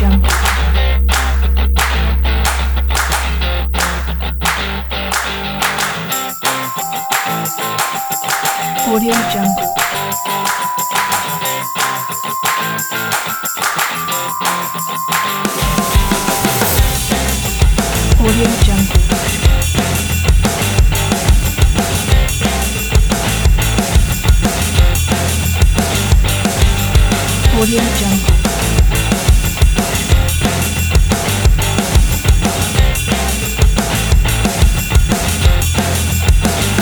Jungle. Audio Jungle. Audio Jungle. Audio Jungle.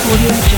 오디오점